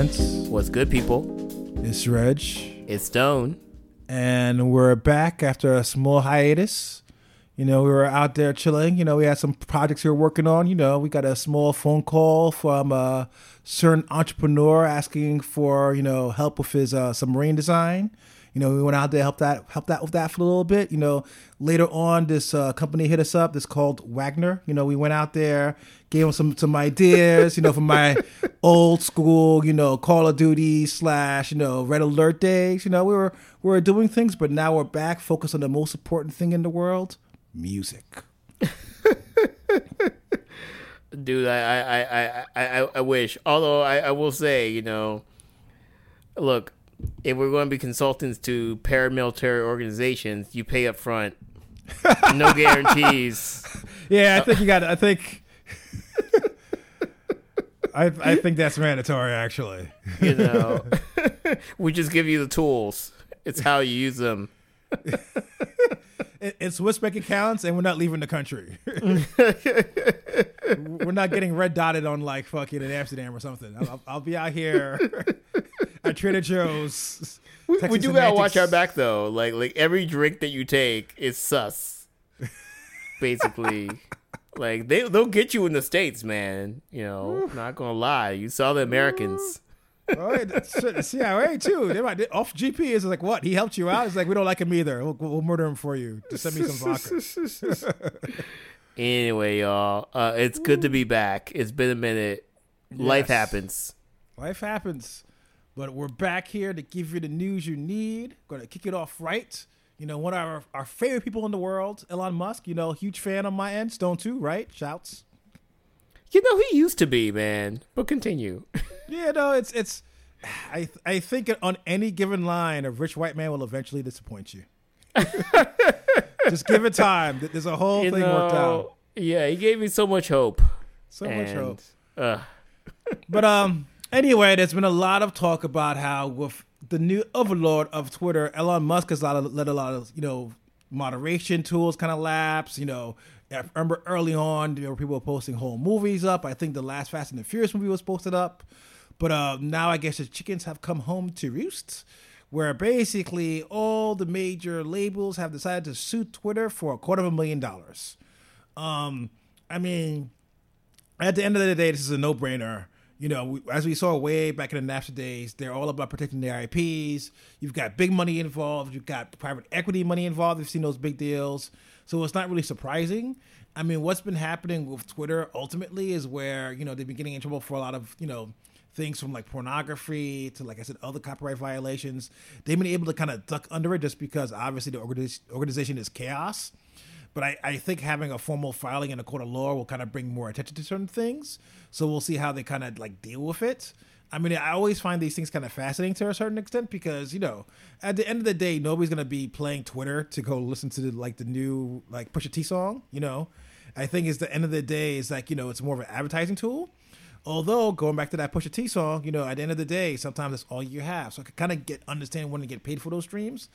Vince. What's good, people? It's Reg. It's Stone. And we're back after a small hiatus. You know, we were out there chilling. You know, we had some projects we were working on. You know, we got a small phone call from a certain entrepreneur asking for, you know, help with his uh, submarine design. You know, we went out there helped that helped that with that for a little bit. You know, later on, this uh, company hit us up. This called Wagner. You know, we went out there, gave them some some ideas. You know, from my old school, you know, Call of Duty slash you know Red Alert days. You know, we were we were doing things, but now we're back, focused on the most important thing in the world: music. Dude, I I, I, I, I wish. Although I, I will say, you know, look, if we're going to be consultants to paramilitary organizations, you pay up front. no guarantees. Yeah, I think you got. I think. I I think that's mandatory. Actually, you know, we just give you the tools. It's how you use them. it's Swiss bank accounts, and we're not leaving the country. we're not getting red dotted on like fucking in Amsterdam or something. I'll, I'll be out here at Trader Joe's. We, we do gotta watch our back though. Like like every drink that you take is sus. Basically. like they they'll get you in the States, man. You know, not gonna lie. You saw the Americans. oh, CIA too. They might off GP is like what he helped you out. It's like we don't like him either. We'll, we'll murder him for you. Just send me some vodka. anyway, y'all, uh, it's good to be back. It's been a minute. Yes. Life happens. Life happens. But we're back here to give you the news you need. Going to kick it off right. You know, one of our, our favorite people in the world, Elon Musk. You know, huge fan on my end. Stone too, right? Shouts. You know, he used to be, man. But continue. yeah, no, it's it's. I I think on any given line, a rich white man will eventually disappoint you. Just give it time. There's a whole you thing know, worked out. Yeah, he gave me so much hope. So and, much hope. Uh. but um, Anyway, there's been a lot of talk about how with the new overlord of Twitter, Elon Musk has let a lot of you know moderation tools kind of lapse. You know, I remember early on there were people posting whole movies up. I think the last Fast and the Furious movie was posted up, but uh, now I guess the chickens have come home to roost. Where basically all the major labels have decided to sue Twitter for a quarter of a million dollars. Um, I mean, at the end of the day, this is a no-brainer you know, as we saw way back in the Napster days, they're all about protecting their IPs. You've got big money involved. You've got private equity money involved. You've seen those big deals. So it's not really surprising. I mean, what's been happening with Twitter ultimately is where, you know, they've been getting in trouble for a lot of, you know, things from like pornography to, like I said, other copyright violations. They've been able to kind of duck under it just because obviously the organization is chaos. But I, I think having a formal filing in a court of law will kind of bring more attention to certain things. So we'll see how they kind of like deal with it. I mean, I always find these things kind of fascinating to a certain extent because you know, at the end of the day, nobody's gonna be playing Twitter to go listen to the, like the new like Pusha T song. You know, I think it's the end of the day is like you know it's more of an advertising tool. Although going back to that Pusha T song, you know, at the end of the day, sometimes that's all you have. So I can kind of get understand when to get paid for those streams.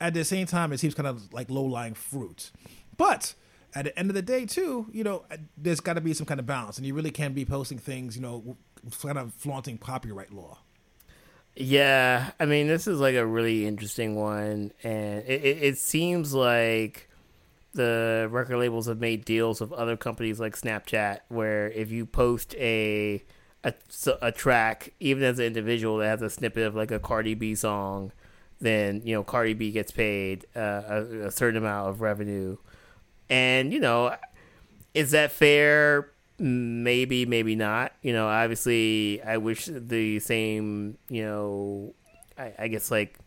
At the same time, it seems kind of like low lying fruit. But at the end of the day, too, you know, there's got to be some kind of balance, and you really can't be posting things, you know, kind of flaunting copyright law. Yeah, I mean, this is like a really interesting one, and it, it, it seems like the record labels have made deals with other companies like Snapchat, where if you post a a, a track, even as an individual that has a snippet of like a Cardi B song, then you know Cardi B gets paid uh, a, a certain amount of revenue and, you know, is that fair? Maybe, maybe not. You know, obviously, I wish the same, you know, I, I guess like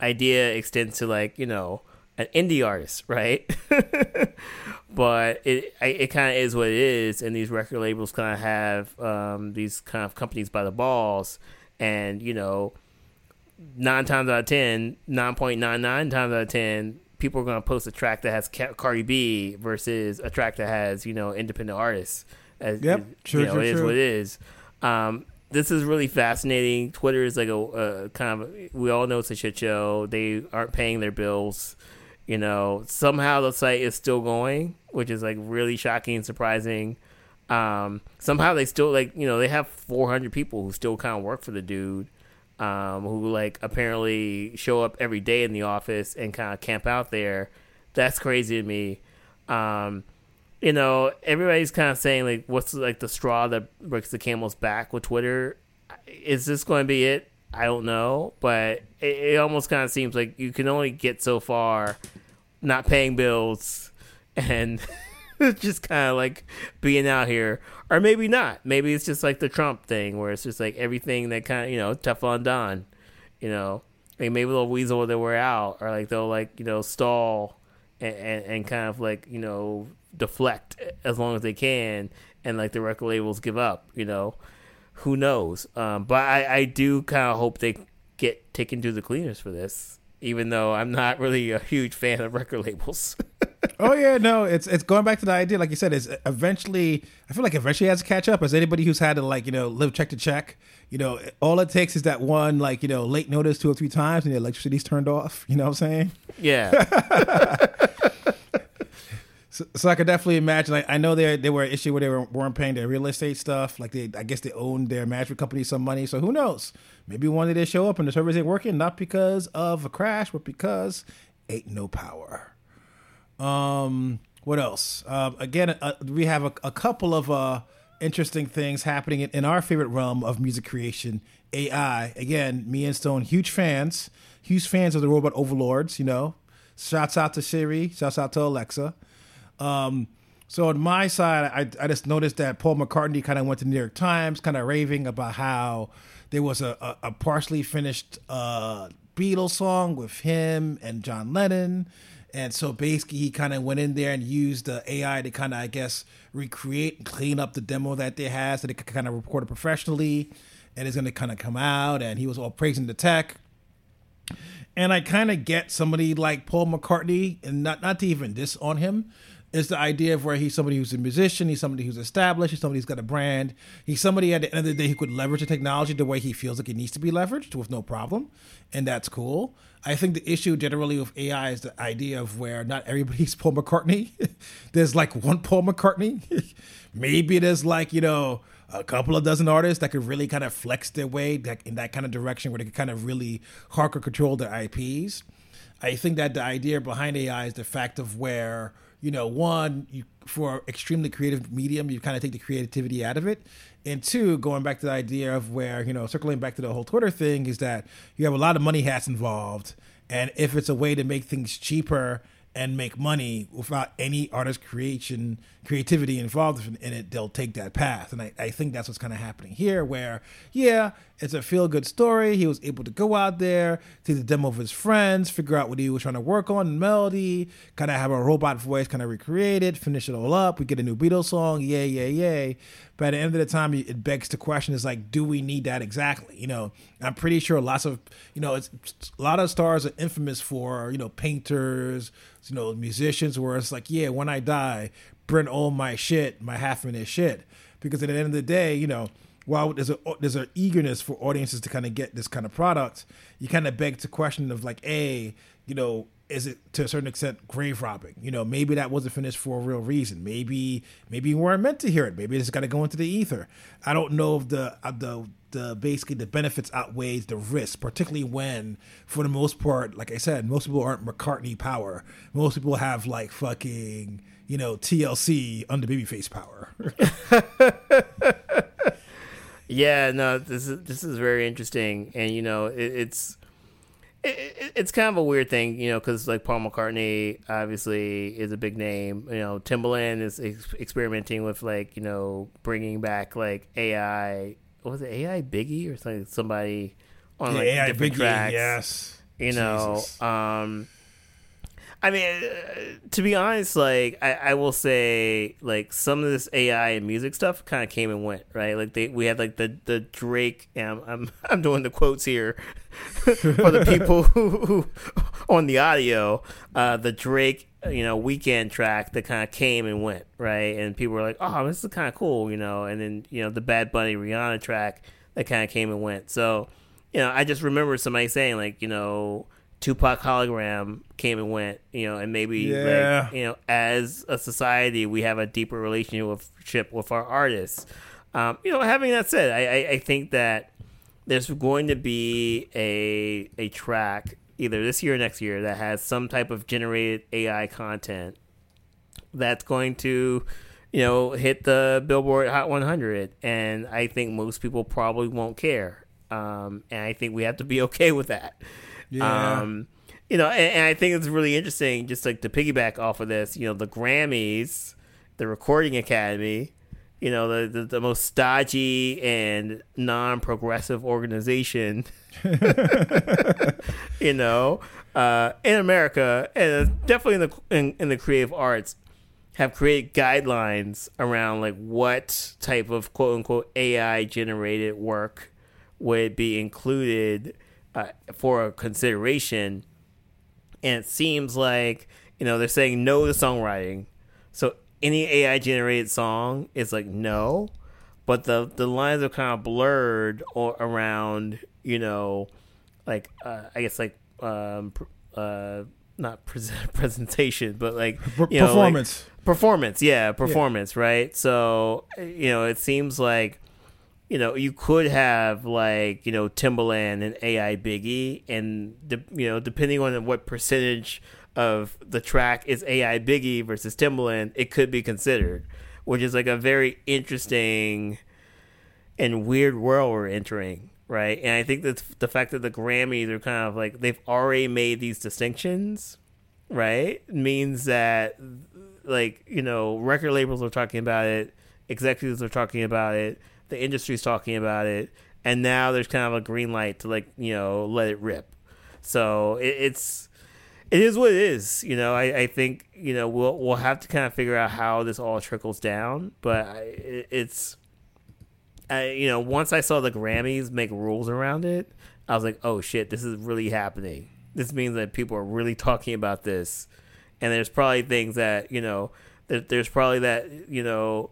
idea extends to like, you know, an indie artist, right? but it it kind of is what it is, and these record labels kind of have um, these kind of companies by the balls, and you know, nine times out of ten, nine point nine nine times out of ten, people are going to post a track that has Cardi B versus a track that has you know independent artists. As, yep, true, you know, true, it is true. what it is. Um, this is really fascinating. Twitter is like a, a, kind of we all know it's a shit show. They aren't paying their bills. You know, somehow the site is still going, which is like really shocking and surprising. Um, somehow they still like you know they have 400 people who still kind of work for the dude, um, who like apparently show up every day in the office and kind of camp out there. That's crazy to me. Um, you know, everybody's kind of saying like, what's like the straw that breaks the camel's back with Twitter? Is this going to be it? I don't know, but it, it almost kind of seems like you can only get so far, not paying bills and just kind of like being out here, or maybe not. Maybe it's just like the Trump thing, where it's just like everything that kind of you know Teflon Don, you know, like maybe they'll weasel their way out, or like they'll like you know stall and, and, and kind of like you know deflect as long as they can, and like the record labels give up, you know who knows? Um, but I, I do kind of hope they get taken to the cleaners for this, even though I'm not really a huge fan of record labels. oh yeah, no, it's it's going back to the idea, like you said, is eventually. I feel like eventually it has to catch up. As anybody who's had to like you know live check to check, you know, all it takes is that one like you know late notice two or three times and the electricity's turned off. You know what I'm saying? Yeah. So, so, I could definitely imagine. Like, I know they they were an issue where they were, weren't paying their real estate stuff. Like they, I guess they owned their management company some money. So who knows? Maybe one day they show up and the servers ain't working, not because of a crash, but because ain't no power. Um, what else? Uh, again, uh, we have a, a couple of uh, interesting things happening in, in our favorite realm of music creation, AI. Again, me and Stone, huge fans, huge fans of the robot overlords. You know, shouts out to Siri, shouts out to Alexa. Um, so on my side, I, I just noticed that Paul McCartney kind of went to the New York Times, kind of raving about how there was a, a, a partially finished uh, Beatles song with him and John Lennon. And so basically, he kind of went in there and used the AI to kind of, I guess, recreate and clean up the demo that they had so they could kind of record it professionally. And it's going to kind of come out. And he was all praising the tech. And I kind of get somebody like Paul McCartney, and not, not to even diss on him, is the idea of where he's somebody who's a musician, he's somebody who's established, he's somebody who's got a brand, he's somebody at the end of the day who could leverage the technology the way he feels like it needs to be leveraged with no problem, and that's cool. I think the issue generally with AI is the idea of where not everybody's Paul McCartney. there's like one Paul McCartney. Maybe there's like you know a couple of dozen artists that could really kind of flex their way in that kind of direction where they could kind of really hardcore control their IPs. I think that the idea behind AI is the fact of where you know, one, you for extremely creative medium, you kind of take the creativity out of it. And two, going back to the idea of where, you know, circling back to the whole Twitter thing is that you have a lot of money hats involved. And if it's a way to make things cheaper and make money without any artist creation creativity involved in it they'll take that path. And i, I think that's what's kind of happening here where yeah it's a feel good story. He was able to go out there see the demo of his friends figure out what he was trying to work on melody kind of have a robot voice kind of recreate it finish it all up. We get a new beatles song. Yay yay yay but at the end of the time it begs the question is like do we need that exactly you know i'm pretty sure lots of you know it's a lot of stars are infamous for you know painters you know, musicians where it's like, yeah, when I die, burn all my shit, my half minute shit. Because at the end of the day, you know, while there's a there's an eagerness for audiences to kind of get this kind of product, you kind of beg to question of like, a, you know, is it to a certain extent grave robbing? You know, maybe that wasn't finished for a real reason. Maybe maybe you weren't meant to hear it. Maybe it's got to go into the ether. I don't know if the uh, the the basically the benefits outweighs the risk, particularly when, for the most part, like I said, most people aren't McCartney power. Most people have like fucking you know TLC under babyface power. yeah, no, this is this is very interesting, and you know it, it's it, it's kind of a weird thing, you know, because like Paul McCartney obviously is a big name. You know, Timbaland is ex- experimenting with like you know bringing back like AI. was it AI Biggie or something? Somebody on like AI different Biggie, tracks. Yes, you know. Um, I mean, uh, to be honest, like I, I will say, like some of this AI and music stuff kind of came and went, right? Like they, we had like the the Drake. I'm I'm, I'm doing the quotes here for the people who, who on the audio. Uh, the Drake, you know, Weeknd track that kind of came and went, right? And people were like, "Oh, this is kind of cool," you know. And then you know the Bad Bunny Rihanna track that kind of came and went. So, you know, I just remember somebody saying like, you know Tupac hologram came and went, you know, and maybe Yeah. like you know, as a society, we have a deeper relationship with our artists. Um, you know, having that said, I, I, I think that there's going to be a a track either this year or next year that has some type of generated AI content that's going to, you know, hit the Billboard Hot 100, and I think most people probably won't care. Um, and I think we have to be okay with that. Yeah. Um, you know, and, and I think it's really interesting, just like to piggyback off of this. You know, the Grammys, the Recording Academy, you know, the the, the most stodgy and non-progressive organization, you know, uh, in America, and definitely in the in, in the creative arts, have created guidelines around like what type of quote unquote AI generated work would be included uh, for consideration. And it seems like you know they're saying no to songwriting, so any AI generated song is like no, but the the lines are kind of blurred or around you know, like uh, I guess like um pr- uh not present presentation, but like Per- you know, like- performance. performance yeah performance right so you know it seems like you know you could have like you know timbaland and ai biggie and de- you know depending on what percentage of the track is ai biggie versus timbaland it could be considered which is like a very interesting and weird world we're entering right? And i think that the fact that the grammys are kind of like they've already made these distinctions right means that like you know record labels are talking about it executives are talking about it the industry's talking about it and now there's kind of a green light to like you know let it rip. So it, it's it is what it is you know? I, I think you know we'll we'll have to kind of figure out how this all trickles down but I, it, it's I, you know once i saw the grammys make rules around it i was like oh shit this is really happening. This means that people are really talking about this. And there's probably things that you know there, there's probably that you know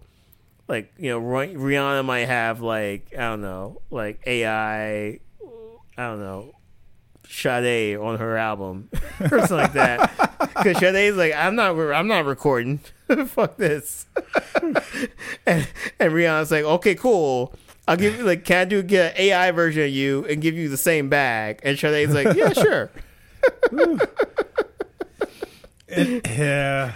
like you know rihanna might have like i don't know like ai i don't know Sade on her album or something like that. Because Sade's like I'm not I'm not recording. Fuck this. And, and Rihanna's like okay cool. I'll give you like can I do get an AI version of you and give you the same bag? And Sade's like yeah sure. Yeah.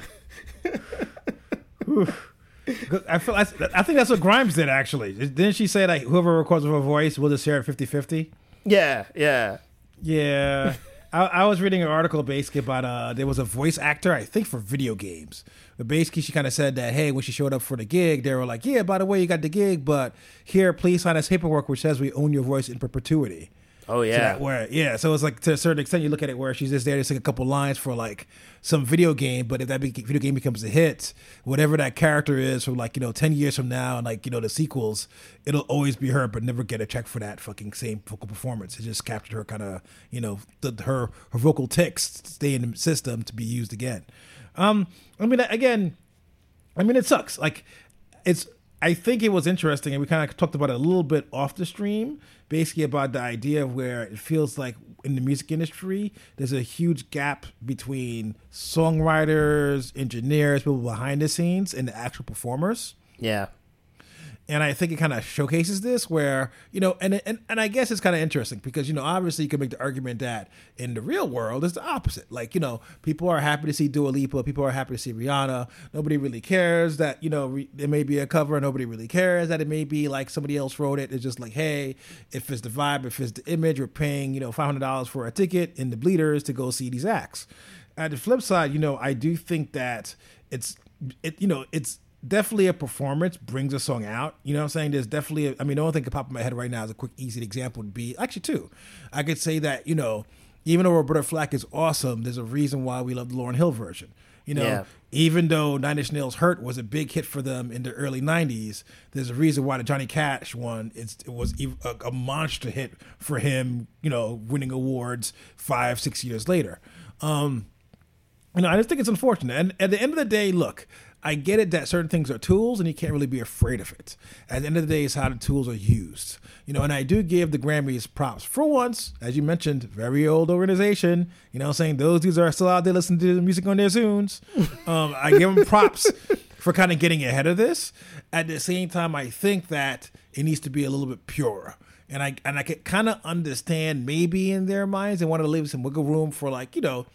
I feel I, I think that's what Grimes did actually. Didn't she say like whoever records with her voice will just hear it 50-50? yeah yeah Yeah. I, I was reading an article basically about uh there was a voice actor, I think for video games. But basically she kind of said that, hey, when she showed up for the gig, they were like, Yeah, by the way, you got the gig, but here, please sign this paperwork which says we own your voice in perpetuity. Oh yeah that where yeah so it's like to a certain extent you look at it where she's just there to sing a couple lines for like some video game but if that video game becomes a hit whatever that character is from like you know 10 years from now and like you know the sequels it'll always be her but never get a check for that fucking same vocal performance it just captured her kind of you know the, her her vocal ticks stay in the system to be used again um i mean again I mean, it sucks. Like, it's. I think it was interesting, and we kind of talked about it a little bit off the stream. Basically, about the idea of where it feels like in the music industry, there's a huge gap between songwriters, engineers, people behind the scenes, and the actual performers yeah and I think it kind of showcases this where you know, and and and I guess it's kind of interesting because you know, obviously you can make the argument that in the real world it's the opposite. Like you know, people are happy to see Dua Lipa, people are happy to see Rihanna. Nobody really cares that you know re- it may be a cover. Nobody really cares that it may be like somebody else wrote it. It's just like, hey, if it's the vibe, if it's the image, we're paying you know five hundred dollars for a ticket in the bleeders to go see these acts. At the flip side, you know, I do think that it's it you know it's definitely a performance brings a song out. You know what I'm saying? There's definitely, a, I mean, the only thing that could pop in my head right now is a quick, easy example would be actually two. I could say that, you know, even though Roberta Flack is awesome, there's a reason why we love the Lauryn Hill version. You know, Yeah. even though Nine Inch Nails Hurt was a big hit for them in the early 90s, there's a reason why the Johnny Cash one it's, it was a, a monster hit for him, you know, winning awards five, six years later. Um, you know, I just think it's unfortunate. And at the end of the day, look, I get it that certain things are tools and you can't really be afraid of it. At the end of the day, it's how the tools are used. You know, and I do give the Grammys props. For once, as you mentioned, very old organization. You know I'm saying? Those dudes are still out there listening to the music on their Zunes. Um, I give them props for kind of getting ahead of this. At the same time, I think that it needs to be a little bit purer. And I and I can kind of understand maybe in their minds they want to leave some wiggle room for like, you know,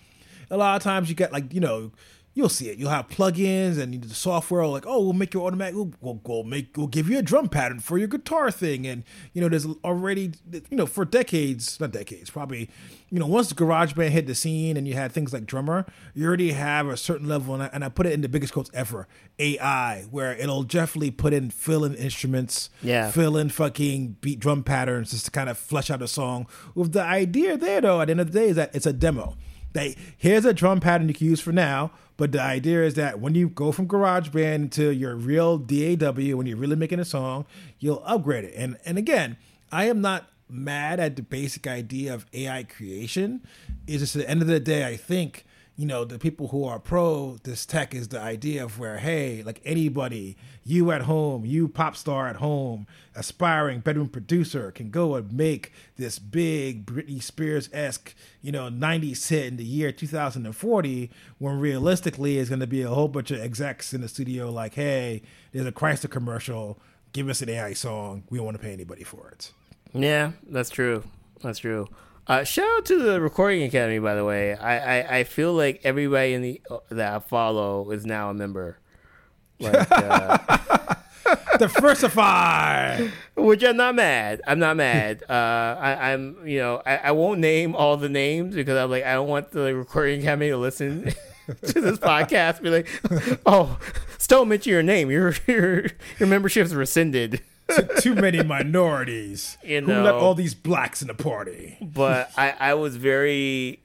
a lot of times you get like, you know, you'll see it. You'll have plugins and the software will like, oh, we'll make your automatic. We'll, we'll, we'll, make. We'll give you a drum pattern for your guitar thing, and you know, there's already, you know, for decades, not decades, probably, you know, once GarageBand hit the scene and you had things like Drummer, you already have a certain level, and I, and I put it in the biggest quotes ever, AI, where it'll definitely put in fill in instruments, yeah, fill in fucking beat drum patterns just to kind of flesh out a song. With the idea there, though, at the end of the day, is that it's a demo. That here's a drum pattern you can use for now but the idea is that when you go from GarageBand to your real DAW, when you're really making a song, you'll upgrade it. And and again, I am not mad at the basic idea of AI creation. It's just at the end of the day, I think you know, the people who are pro this tech is the idea of where, hey, like anybody, you at home, you pop star at home, aspiring bedroom producer can go and make this big Britney Spears esque, you know, 90s hit in the year 2040, when realistically it's going to be a whole bunch of execs in the studio like, hey, there's a Chrysler commercial, give us an AI song, we don't want to pay anybody for it. Yeah, that's true. That's true. Uh, shout out to the Recording Academy, by the way. I, I, I feel like everybody in the that I follow is now a member. Like, uh, diversify. Which I'm not mad. I'm not mad. Uh, I, am you know I, I won't name all the names because I'm like I don't want the Recording Academy to listen to this podcast. Be like, oh, still mention your name. Your your your membership's rescinded too many minorities. You know, who let all these blacks in the party? But I, I was very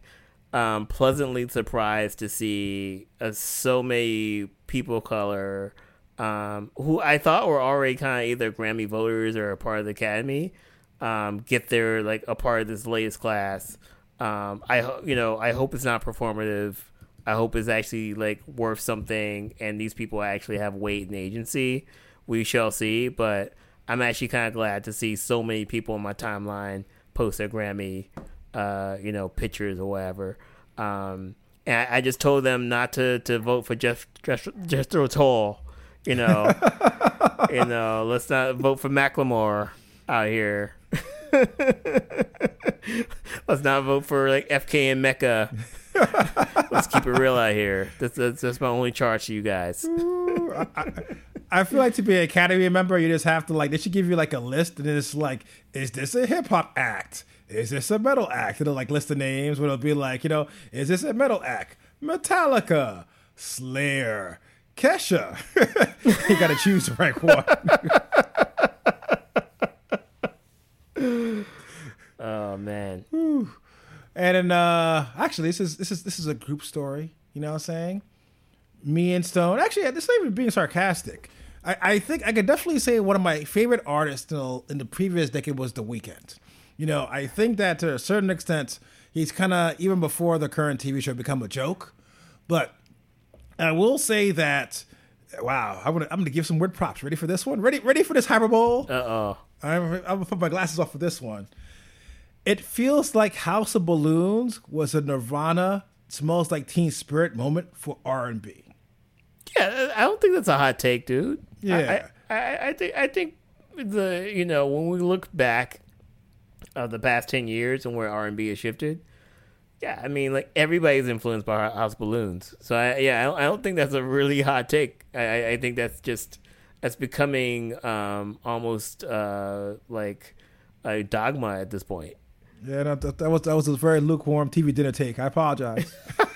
um, pleasantly surprised to see uh, so many people of color um, who I thought were already kind of either Grammy voters or a part of the Academy um, get their like a part of this latest class. Um, I you know I hope it's not performative. I hope it's actually like worth something, and these people actually have weight and agency. We shall see, but I'm actually kind of glad to see so many people on my timeline post their Grammy, uh, you know, pictures or whatever. Um, and I, I, just told them not to, to vote for Jeff Jeff Jethro Tull. You know, you know, let's not vote for Macklemore out here. let's not vote for like FK and Mecca. let's keep it real out here. That's, that's, that's my only charge to you guys. Ooh, I, I feel like to be an Academy member, you just have to like they should give you like a list, and it's like, is this a hip hop act? Is this a metal act? It'll like list the names, where it'll be like, you know, is this a metal act? Metallica, Slayer, Kesha. you got to choose the right one. oh man. Whew. And then, uh, actually, this is this is this is a group story. You know what I'm saying? Me and Stone. Actually, this not even being sarcastic. I, I think I could definitely say one of my favorite artists in the, in the previous decade was The Weeknd. You know, I think that to a certain extent, he's kind of even before the current TV show become a joke. But I will say that, wow, I'm gonna I'm gonna give some word props. Ready for this one? Ready ready for this hyperbole? Uh oh. I'm, I'm gonna put my glasses off for this one. It feels like House of Balloons was a Nirvana smells like Teen Spirit moment for R and B. Yeah, I don't think that's a hot take, dude. Yeah, I, I, I think I think the you know when we look back of the past ten years and where R and B has shifted, yeah, I mean like everybody's influenced by House Balloons. So I, yeah, I don't, I don't think that's a really hot take. I, I think that's just that's becoming um, almost uh, like a dogma at this point. Yeah, that, that was that was a very lukewarm TV dinner take. I apologize. but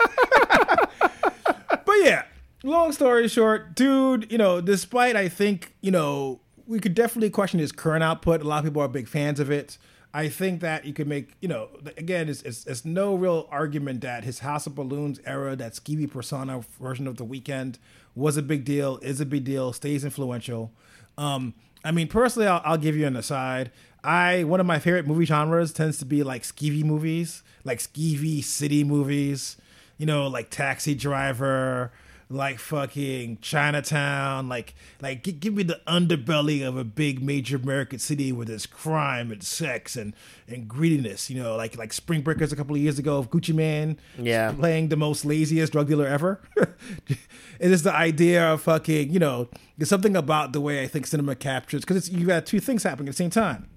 yeah, long story short, dude, you know, despite I think, you know, we could definitely question his current output. A lot of people are big fans of it. I think that you could make, you know, again, it's, it's, it's no real argument that his House of Balloons era, that skeevy persona version of The Weeknd, was a big deal, is a big deal, stays influential. Um, I mean, personally, I'll, I'll, give you an aside. I one of my favorite movie genres tends to be like skeevy movies, like skeevy city movies. You know, like Taxi Driver, like fucking Chinatown, like like g- give me the underbelly of a big major American city where there's crime and sex and and greediness, you know, like like Spring Breakers a couple of years ago of Gucci Mane, yeah, playing the most laziest drug dealer ever. it is the idea of fucking, you know, there's something about the way I think cinema captures because it's you got two things happening at the same time.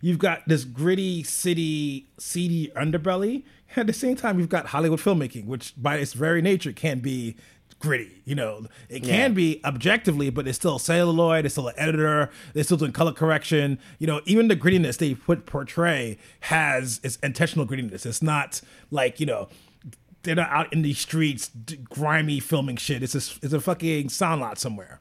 You've got this gritty city, seedy underbelly, at the same time, you've got Hollywood filmmaking, which by its very nature can be gritty. You know, it can yeah. be objectively, but it's still celluloid. It's still an editor. They're still doing color correction. You know, even the grittiness they put portray has its intentional grittiness. It's not like you know they're not out in the streets grimy filming shit. It's a, it's a fucking sound lot somewhere.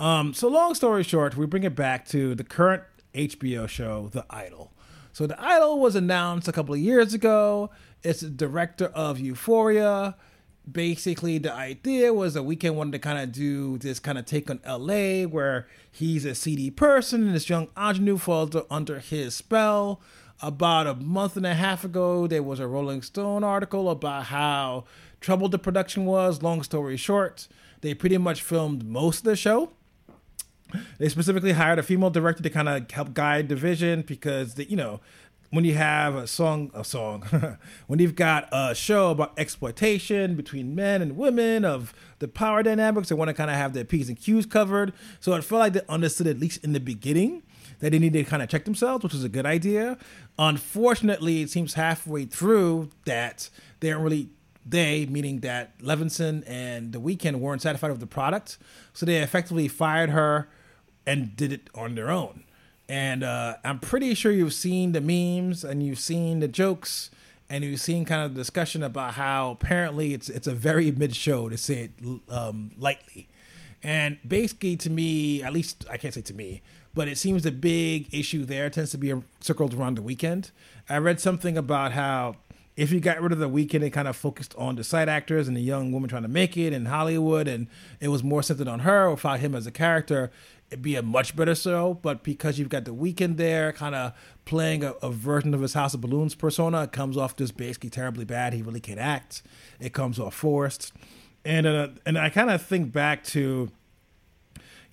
Um, so long story short, we bring it back to the current HBO show, The Idol. So The Idol was announced a couple of years ago. It's the director of Euphoria. Basically, the idea was that Weeknd wanted to kind of do this kind of take on LA, where he's a seedy person and this young ingenue falls under his spell. About a month and a half ago, there was a Rolling Stone article about how troubled the production was. Long story short, they pretty much filmed most of the show. They specifically hired a female director to kind of help guide the vision because, the, you know, when you have a song, a song, when you've got a show about exploitation between men and women of the power dynamics, they want to kind of have their P's and Q's covered. So it felt like they understood, at least in the beginning, that they needed to kind of check themselves, which was a good idea. Unfortunately, it seems halfway through that they aren't really, they, meaning that Levinson and The Weeknd weren't satisfied with the product. So they effectively fired her and did it on their own. And uh, I'm pretty sure you've seen the memes and you've seen the jokes and you've seen kind of discussion about how apparently it's it's a very mid show to say it um, lightly. And basically, to me, at least I can't say to me, but it seems the big issue there tends to be circled around the Weeknd. I read something about how if you got rid of the Weeknd, it kind of focused on the side actors and the young woman trying to make it in Hollywood, and it was more centered on her without him as a character it'd be a much better show. But because you've got the Weeknd there, kind of playing a, a, version of his House of Balloons persona, it comes off just basically terribly bad. He really can't act. It comes off forced, and uh, and I kind of think back to.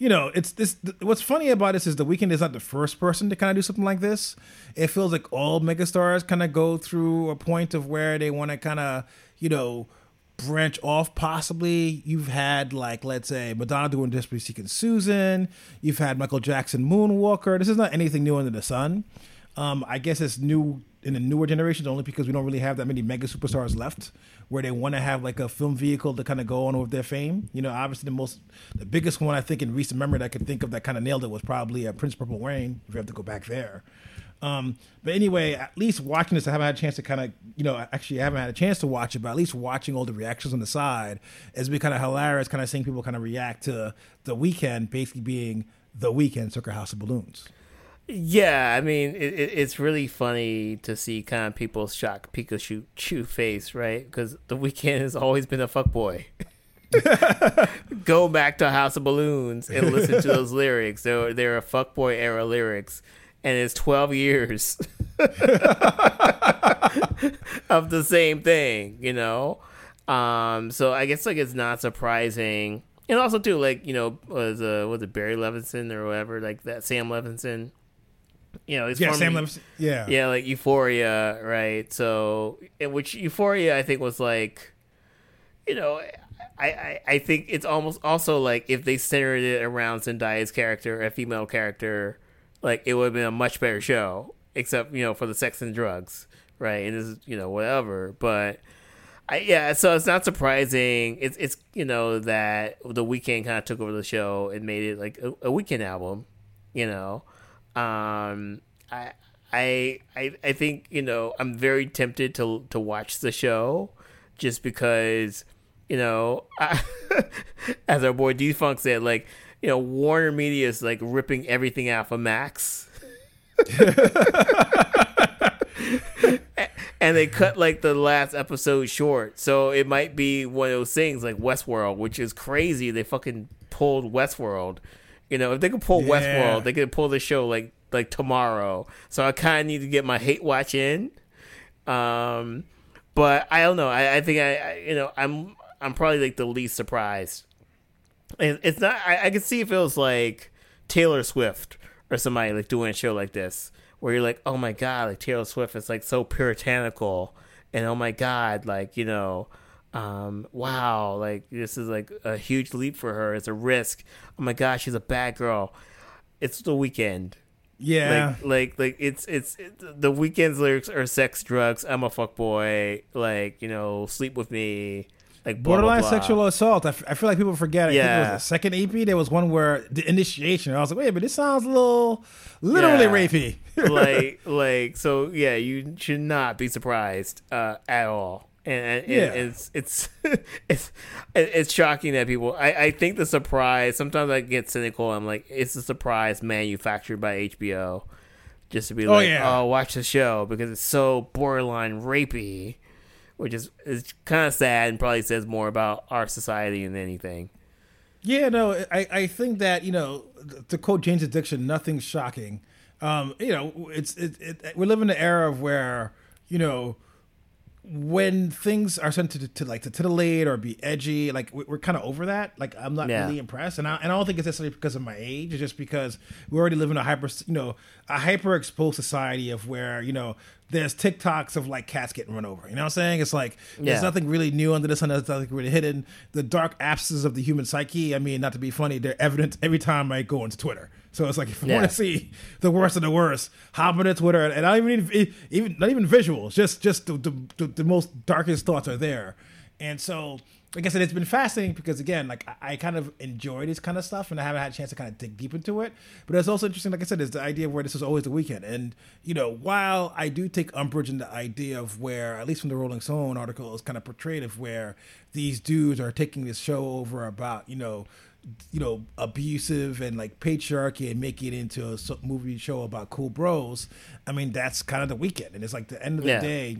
You know, it's this. What's funny about this is the Weeknd is not the first person to kind of do something like this. It feels like all megastars kind of go through a point of where they want to kind of, you know, branch off possibly you've had like let's say madonna doing desperately seeking susan you've had michael jackson moonwalker this is not anything new under the sun um, i guess it's new in the newer generations only because we don't really have that many mega superstars left where they want to have like a film vehicle to kind of go on with their fame you know obviously the most the biggest one i think in recent memory that i could think of that kind of nailed it was probably uh, prince purple rain if you have to go back there um, but anyway, at least watching this, I haven't had a chance to kind of, you know, actually I haven't had a chance to watch it, but at least watching all the reactions on the side has been kind of hilarious, kind of seeing people kind of react to the Weeknd basically being the Weeknd Circuit House of Balloons. Yeah, I mean, it, it, it's really funny to see kind of people's shock Pikachu chew face, right? Because the Weeknd has always been a fuckboy. Go back to House of Balloons and listen to those lyrics. They're, they're a fuckboy era lyrics and it's 12 years of the same thing, you know? Um, so I guess like it's not surprising. And also too, like, you know, was uh was it Barry Levinson or whatever, like that Sam Levinson. You know, yeah, Sam Levinson. Yeah. Yeah, like Euphoria, right? So in which Euphoria I think was like you know, I, I, I think it's almost also like if they centered it around Zendaya's character, a female character, like it would have been a much better show, except you know for the sex and drugs, right? And this is you know whatever, but. I, yeah, so it's not surprising. It's it's you know that the Weeknd kind of took over the show and made it like a, a Weeknd album, you know. Um, I I I I think you know I'm very tempted to to watch the show just because you know I, as our boy D Funk said like you know, Warner Media is like ripping everything out for Max. and they cut like the last episode short. So it might be one of those things like Westworld, which is crazy. They fucking pulled Westworld. You know, if they could pull yeah. Westworld, they could pull the show like like tomorrow. So I kind of need to get my hate watch in. Um, but I don't know. I, I think I, I, you know I'm I'm probably like the least surprised. it's not. I, I can see if it was like Taylor Swift or somebody like doing a show like this, where you're like, oh my god, like Taylor Swift is like so puritanical, and oh my god, like you know, um, wow, like this is like a huge leap for her. It's a risk. Oh my gosh, she's a bad girl. It's the Weeknd. Yeah, like like like it's it's it, the Weeknd's lyrics are sex, drugs. I'm a fuck boy. Like you know, sleep with me. Like blah, borderline blah, blah. sexual assault. I, f- I feel like people forget. I yeah, think it was the second EP. There was one where the initiation. I was like, wait, but this sounds a little, literally yeah. rapey. like like so. Yeah, you should not be surprised uh, at all and, yeah. it's it's it's it's shocking that people. I, I think the surprise. Sometimes I get cynical. I'm like, it's a surprise manufactured by HBO, just to be oh, like, yeah. oh, watch the show because it's so borderline rapey, which is is kind of sad and probably says more about our society than anything. Yeah, no, I I think that you know to quote Jane's Addiction, nothing's shocking. Um, you know, it's it, it we live in an era of where you know when things are sent to, to like to titillate or be edgy, like we're kind of over that. Like I'm not yeah. really impressed, and I, and I don't think it's necessarily because of my age. It's just because we already live in a hyper, you know, a hyper exposed society of where you know there's TikToks of like cats getting run over. You know what I'm saying? It's like yeah. there's nothing really new under the sun. There's nothing really hidden. The dark abscesses of the human psyche. I mean, not to be funny, they're evident every time I go into Twitter. So it's like if you yeah. want to see the worst of the worst, hop into Twitter, and I don't even need, even not even visuals, just just the, the, the most darkest thoughts are there. And so, like I said, it's been fascinating because again, like I, I, kind of enjoy this kind of stuff, and I haven't had a chance to kind of dig deep into it. But it's also interesting, like I said, is the idea of where this is always the Weeknd, And you know, while I do take umbrage in the idea of where, at least from the Rolling Stone article, is kind of portrayed of where these dudes are taking this show over about you know you know abusive and like patriarchy and make it into a movie show about cool bros i mean that's kind of the Weeknd. and it's like the end of the yeah. day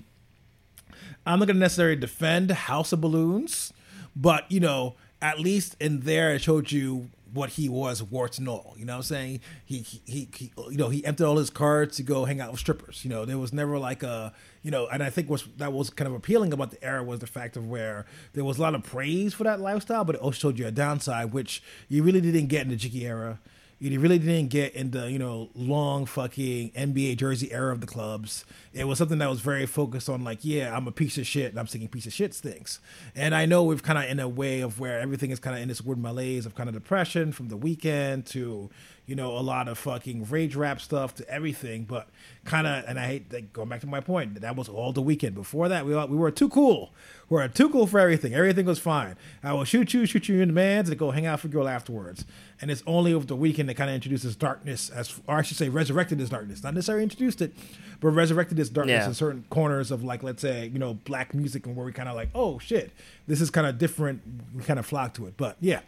i'm not gonna necessarily defend house of balloons but you know at least in there it showed you what he was warts and all. You know what I'm saying? He, he, he, you know, he emptied all his cards to go hang out with strippers. You know, there was never like a, you know, and I think was that was kind of appealing about the era was the fact of where there was a lot of praise for that lifestyle, but it also showed you a downside, which you really didn't get in the Jiggy era. You really didn't get in the you know long fucking NBA jersey era of the clubs. It was something that was very focused on like, yeah, I'm a piece of shit and I'm singing piece of shit things. And I know we've kind of in a way of where everything is kind of in this weird malaise of kind of depression from the Weeknd to you know, a lot of fucking rage rap stuff to everything, but kind of, and I hate like, going back to my point, that was all the Weeknd. Before that, we we were too cool. We were too cool for everything. Everything was fine. I will shoot you, shoot you in the man's, and go hang out with a girl afterwards. And it's only over the Weeknd that kind of introduces darkness, as or I should say, resurrected this darkness. Not necessarily introduced it, but resurrected this darkness yeah. in certain corners of like, let's say, you know, black music, and where we kind of like, oh shit, this is kind of different. We kind of flock to it, but yeah.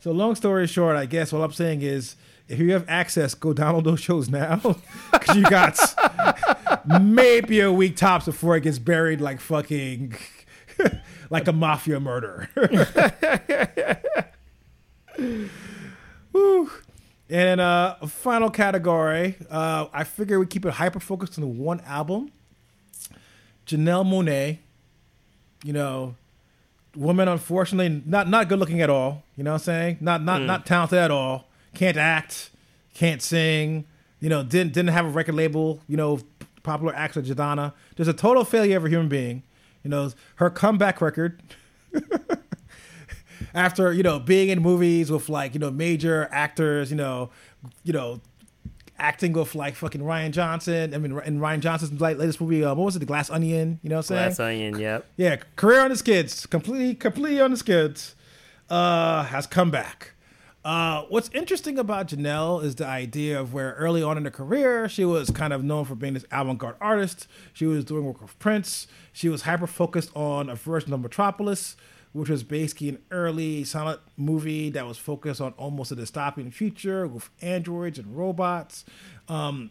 So long story short, I guess what I'm saying is if you have access, go download those shows now because you got maybe a week tops before it gets buried like fucking like a mafia murder. Woo. And uh, a final category, uh, I figure we keep it hyper focused on the one album. Janelle Monáe, you know, woman unfortunately not not good looking at all. You know what I'm saying? Not not mm. not talented at all can't act, can't sing. You know, didn't didn't have a record label. You know, popular actor Jadonna. Just a total failure of a human being. You know, her comeback record. after you know being in movies with like you know major actors, you know, you know, acting with like fucking Rian Johnson. I mean, in Rian Johnson's latest movie, uh, what was it, The Glass Onion? You know what I'm saying? Glass Onion, yep. Yeah, career on the skids, completely, completely on the skids. Uh, has come back. Uh, what's interesting about Janelle is the idea of where early on in her career, she was kind of known for being this avant garde artist. She was doing work with Prince. She was hyper focused on a version of Metropolis, which was basically an early silent movie that was focused on almost a dystopian future with androids and robots. Um,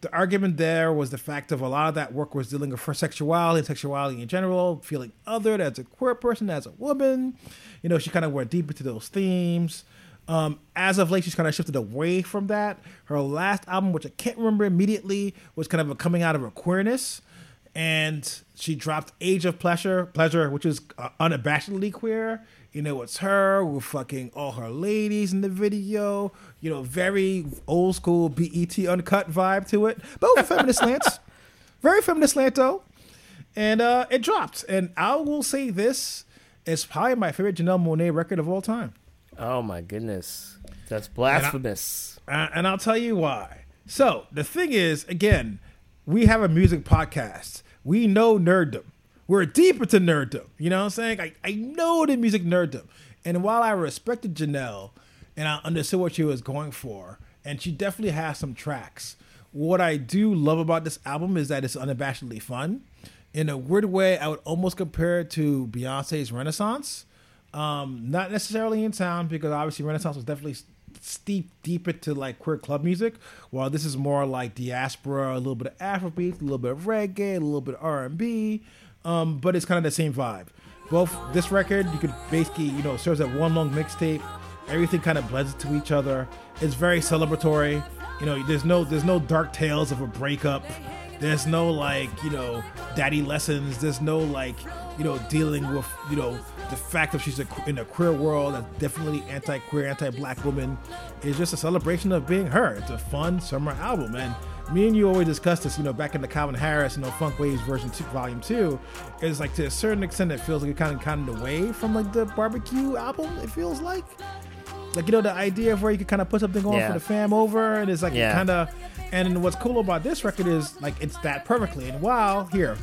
the argument there was the fact of a lot of that work was dealing with sexuality and sexuality in general, feeling othered as a queer person, as a woman. You know, she kind of went deep into those themes. Um, as of late, she's kind of shifted away from that. Her last album, which I can't remember immediately, was kind of a coming out of her queerness. and she dropped Age of Pleasure, Pleasure, which is uh, unabashedly queer. You know, it's her with fucking all her ladies in the video. You know, very old school BET uncut vibe to it, but with a feminist slant. Very feminist slant though, and uh, it dropped. And I will say this: it's probably my favorite Janelle Monáe record of all time. Oh my goodness, that's blasphemous. And, I, and I'll tell you why. So the thing is, again, we have a music podcast. We know nerddom. We're deep into nerddom. You know what I'm saying? I, I know the music nerddom. And while I respected Janelle and I understood what she was going for, and she definitely has some tracks, what I do love about this album is that it's unabashedly fun. In a weird way, I would almost compare it to Beyonce's Renaissance. Um, not necessarily in sound because obviously Renaissance was definitely steep deep into like queer club music, while this is more like diaspora, a little bit of Afrobeat, a little bit of reggae, a little bit of R and B, um, but it's kind of the same vibe. Both this record, you could basically you know serves as one long mixtape. Everything kind of blends to each other. It's very celebratory. You know, there's no there's no dark tales of a breakup. There's no like you know daddy lessons. There's no like you know dealing with you know the fact that she's a, in a queer world that's definitely anti-queer, anti-black woman is just a celebration of being her. It's a fun summer album, and me and you always discussed this. You know, back in the Calvin Harris, you know, Funk Waves version two, volume two, is like to a certain extent, it feels like it kind of kind of away from like the barbecue album. It feels like. Like you know the idea of where you could kind of put something on yeah. for the fam over, and it's like yeah. kind of. And what's cool about this record is like it's that perfectly. And while here,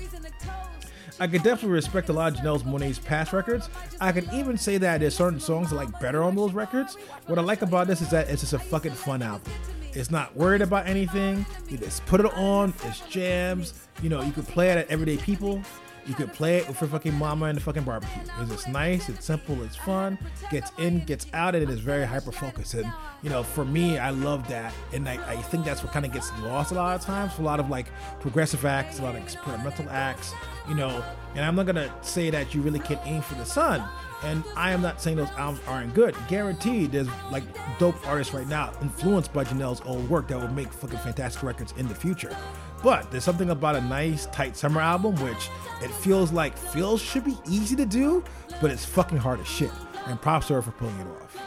I could definitely respect a lot of Janelle's Monáe's past records. I can even say that there's certain songs that like better on those records. What I like about this is that it's just a fucking fun album. It's not worried about anything. You just put it on. It's jams. You know, you could play it at Everyday People. You could play it for fucking mama and the fucking barbecue. It's just nice, it's simple, it's fun, gets in, gets out, and it is very hyper focused. And you know, for me, I love that, and I, I think that's what kind of gets lost a lot of times. For a lot of like progressive acts, a lot of experimental acts, you know. And I'm not gonna say that you really can't aim for the sun. And I am not saying those albums aren't good. Guaranteed, there's like dope artists right now influenced by Janelle's own work that will make fucking fantastic records in the future. But there's something about a nice, tight summer album which it feels like feels should be easy to do, but it's fucking hard as shit. And props to her for pulling it off.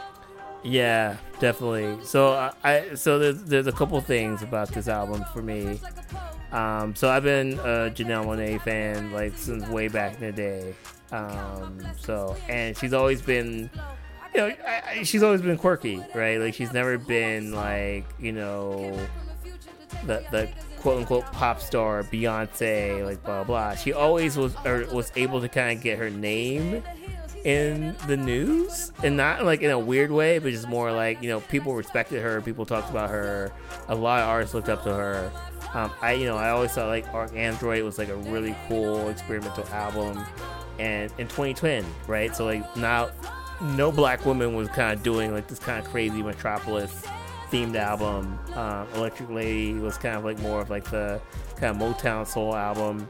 Yeah, definitely. So uh, I so there's there's a couple things about this album for me. Um, so I've been a Janelle Monáe fan like since way back in the day. Um, so and she's always been, you know, I, I, she's always been quirky, right? Like she's never been like you know the the quote unquote pop star Beyonce, like blah blah. She always was or was able to kind of get her name in the news, and not like in a weird way, but just more like you know people respected her, people talked about her, a lot of artists looked up to her. Um, I you know I always thought like ArchAndroid was like a really cool experimental album, and in 2010, right? So like now, no black woman was kind of doing like this kind of crazy Metropolis themed album. Um, Electric Lady was kind of like more of like the kind of Motown soul album.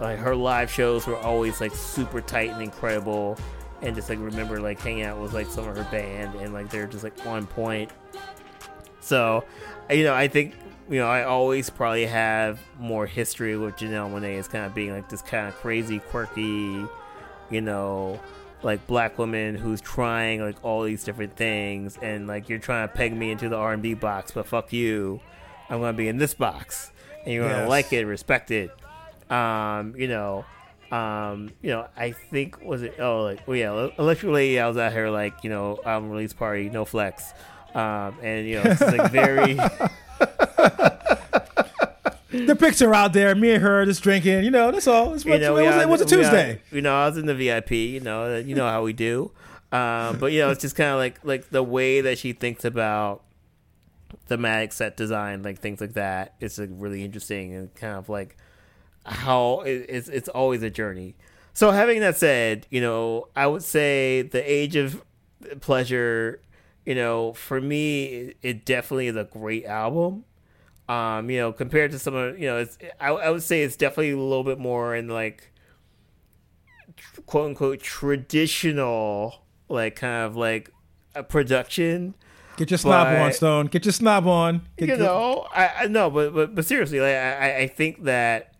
Like her live shows were always like super tight and incredible, and just like remember like hanging out with like some of her band and like they're just like on point. So, you know, I think you know I always probably have more history with Janelle Monáe as kind of being like this kind of crazy, quirky, you know, like black woman who's trying like all these different things and like you're trying to peg me into the R&B box but fuck you. I'm going to be in this box and you're yes. going to like it respect it. Um you know um you know I think was it oh like well yeah literally I was out here like you know album release party no flex. Um and you know it's like very the picture out there, me and her just drinking. You know, that's all. It's what, you know, it, was, it was a Tuesday. you know, I was in the VIP. You know, you know how we do. Um, but you know, it's just kind of like like the way that she thinks about thematic set design, like things like that. It's like really interesting and kind of like how it, it's it's always a journey. So having that said, you know, I would say the age of pleasure. You know, for me, it definitely is a great album um, you know, compared to some of you know, it's I, I would say it's definitely a little bit more in like quote unquote traditional like kind of like a production. Get your snob but, on, Stone. Get your snob on. Get, you know, I, I know, but but but seriously, like I I think that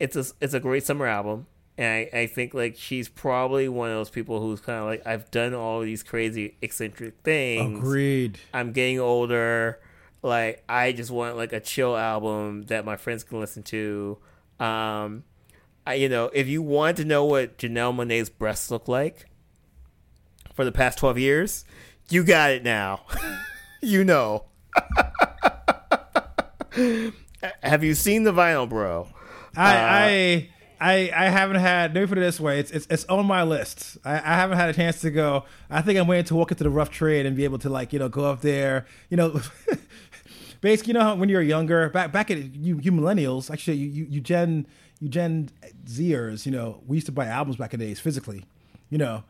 it's a it's a great summer album. And I, I think like she's probably one of those people who's kind of like I've done all these crazy eccentric things. Agreed. I'm getting older. Like I just want like a chill album that my friends can listen to. Um, I, you know, if you want to know what Janelle Monae's breasts look like for the past twelve years, you got it now. you know. Have you seen the vinyl, bro? I, uh, I I I haven't had. Let me put it this way: it's it's, it's on my list. I, I haven't had a chance to go. I think I'm waiting to walk into the rough trade and be able to like you know go up there. You know, basically, you know how when you're younger, back back at you you millennials, actually you you, you Gen you Gen Zers, you know, we used to buy albums back in the days physically. You know,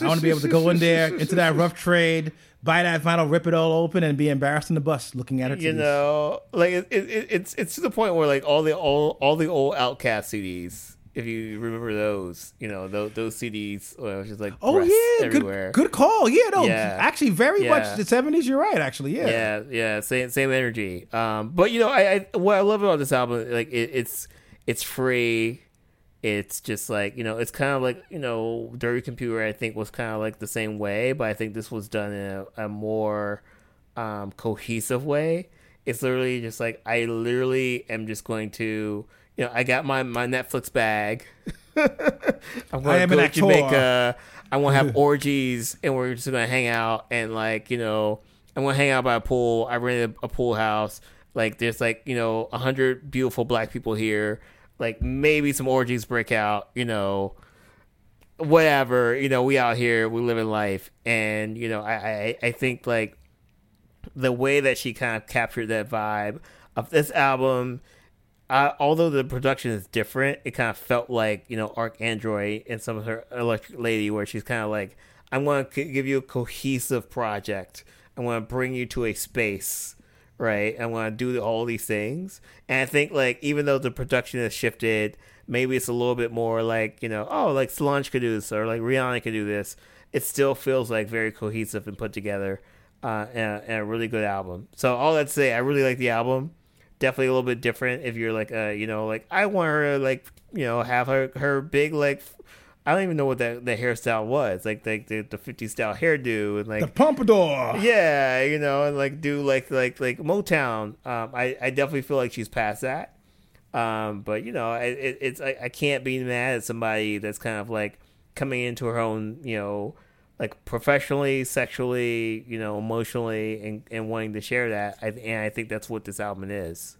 I want to be able to go in there into that rough trade, buy that vinyl, rip it all open, and be embarrassed in the bus looking at it. You know, like it, it, it's it's to the point where like all the all all the old OutKast CDs, if you remember those, you know those, those CDs, well, just like oh yeah, everywhere. Good, good call. Yeah, no, yeah. actually, very yeah. much the seventies. You're right. Actually, yeah, yeah, yeah. Same same energy. Um, but you know, I, I what I love about this album, like it, it's it's free it's just like you know it's kind of like you know dirty computer i think was kind of like the same way but i think this was done in a, a more um, cohesive way it's literally just like i literally am just going to you know i got my my netflix bag. I'm going to go to jamaica. I want to have orgies and we're just going to hang out and like you know I'm gonna hang out by a pool. I rented a, a pool house. Like there's like you know a hundred beautiful black people here. Like maybe some orgies break out, you know, whatever, you know, we out here, we live in life. And, you know, I, I, I think like the way that she kind of captured that vibe of this album, although the production is different, it kind of felt like, you know, ArchAndroid and some of her Electric Lady, where she's kind of like, I'm going to give you a cohesive project. I'm going to bring you to a space right? I'm going to do all these things. And I think like even though the production has shifted, maybe it's a little bit more like you know, oh, like Solange could do this or like Rihanna could do this. It still feels like very cohesive and put together, uh, and, and a really good album. So all that to say, I really like the album. Definitely a little bit different if you're like, uh, you know, like I want her to like, you know, have her her big like I don't even know what that the hairstyle was, like like the, the 50 style hairdo and like the pompadour. Yeah, you know, and like do like like like Motown. Um, I I definitely feel like she's past that. Um, but you know, it, it's I, I can't be mad at somebody that's kind of like coming into her own, you know, like professionally, sexually, you know, emotionally, and, and wanting to share that. I, and I think that's what this album is.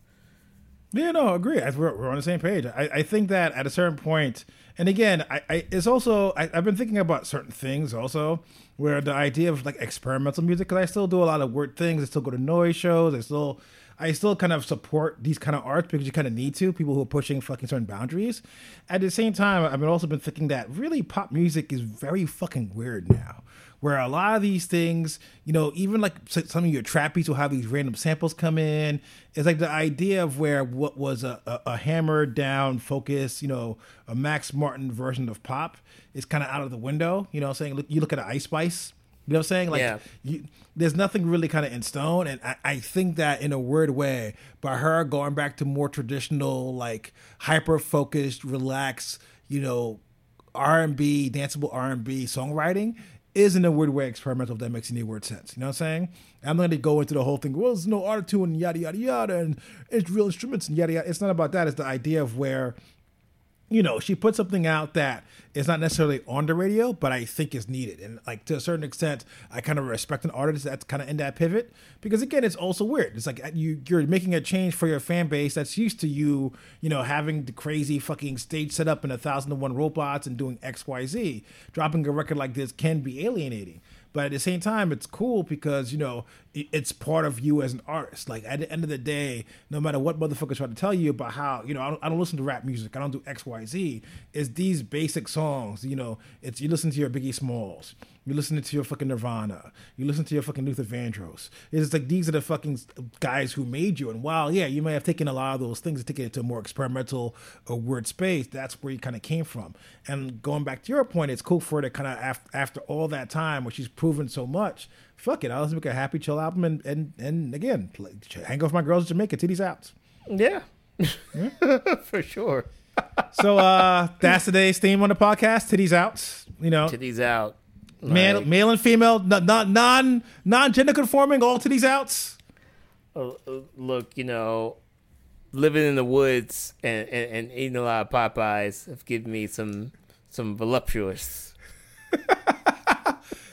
Yeah, no, agree. We're, we're on the same page. I, I think that at a certain point, and again, I, I it's also I, have been thinking about certain things also, where the idea of like experimental music, because I still do a lot of weird things. I still go to noise shows. I still I still kind of support these kind of arts because you kind of need to. People who are pushing fucking certain boundaries. At the same time, I've also been thinking that really pop music is very fucking weird now where a lot of these things, you know, even like some of your trappies will have these random samples come in. It's like the idea of where what was a, a, a hammered down focus, you know, a Max Martin version of pop is kind of out of the window. You know, saying look, you look at an Ice Spice. You know what I'm saying? Like, yeah. you, there's nothing really kind of in stone, and I, I, think that in a weird way, by her going back to more traditional, like hyper focused, relaxed, you know, R and B, danceable R and B songwriting is in a weird way experimental if that makes any weird sense. You know what I'm saying? I'm not gonna go into the whole thing, well, there's no auto tune and yada yada yada and it's real instruments and yada yada. It's not about that. It's the idea of where you know, she put something out that is not necessarily on the radio, but I think is needed. And like to a certain extent, I kind of respect an artist that's kind of in that pivot because again, it's also weird. It's like uh, you you're making a change for your fan base that's used to you, you know, having the crazy fucking stage set up in a thousand and one robots and doing X Y Z. Dropping a record like this can be alienating. But at the same time, it's cool because you know it's part of you as an artist. Like at the end of the day, no matter what motherfuckers try to tell you about how you know I don't, I don't listen to rap music, I don't do X Y Z. It's these basic songs. You know, it's you listen to your Biggie Smalls, you listening to your fucking Nirvana. You listen to your fucking Luther Vandross. It's like these are the fucking guys who made you. And while yeah, you may have taken a lot of those things and taken it to a more experimental or weird space, that's where you kind of came from. And going back to your point, it's cool for her to kind of after, after all that time where she's proven so much. Fuck it, I'll just make a happy chill album and and and again hang off my girls in Jamaica, titties out. Yeah, yeah? for sure. so uh that's today's theme on the podcast. Titties out. You know, titties out. Male, Like, male and female, not non non non gender conforming, all titties outs. uh, uh, look, you know, living in the woods and, and, and eating a lot of Popeyes have given me some some voluptuous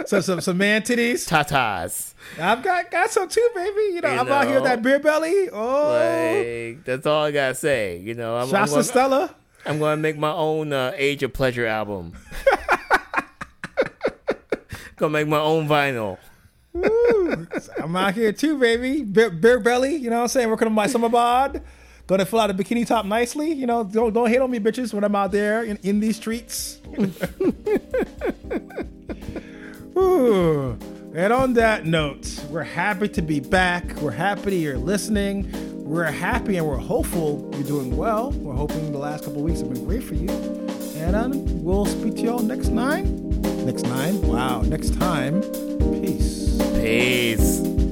So some some man titties. tatas. I've got got some too, baby. You know, You I'm out here with that beer belly. Oh, Like that's all I gotta say. You know, I'm, I'm, gonna, Stella. I'm gonna make my own uh, Age of Pleasure album. gonna make my own vinyl. I'm out here too, baby. Beer, beer belly. You know what I'm saying? Working on my summer bod. Gonna fill out a bikini top nicely. You know, don't don't hate on me, bitches, when I'm out there in, in these streets. Ooh. And on that note, we're happy to be back. We're happy you're listening. We're happy and we're hopeful you're doing well. We're hoping the last couple weeks have been great for you. And um, we'll speak to y'all next nine. Next nine? Wow. Next time. Peace. Peace.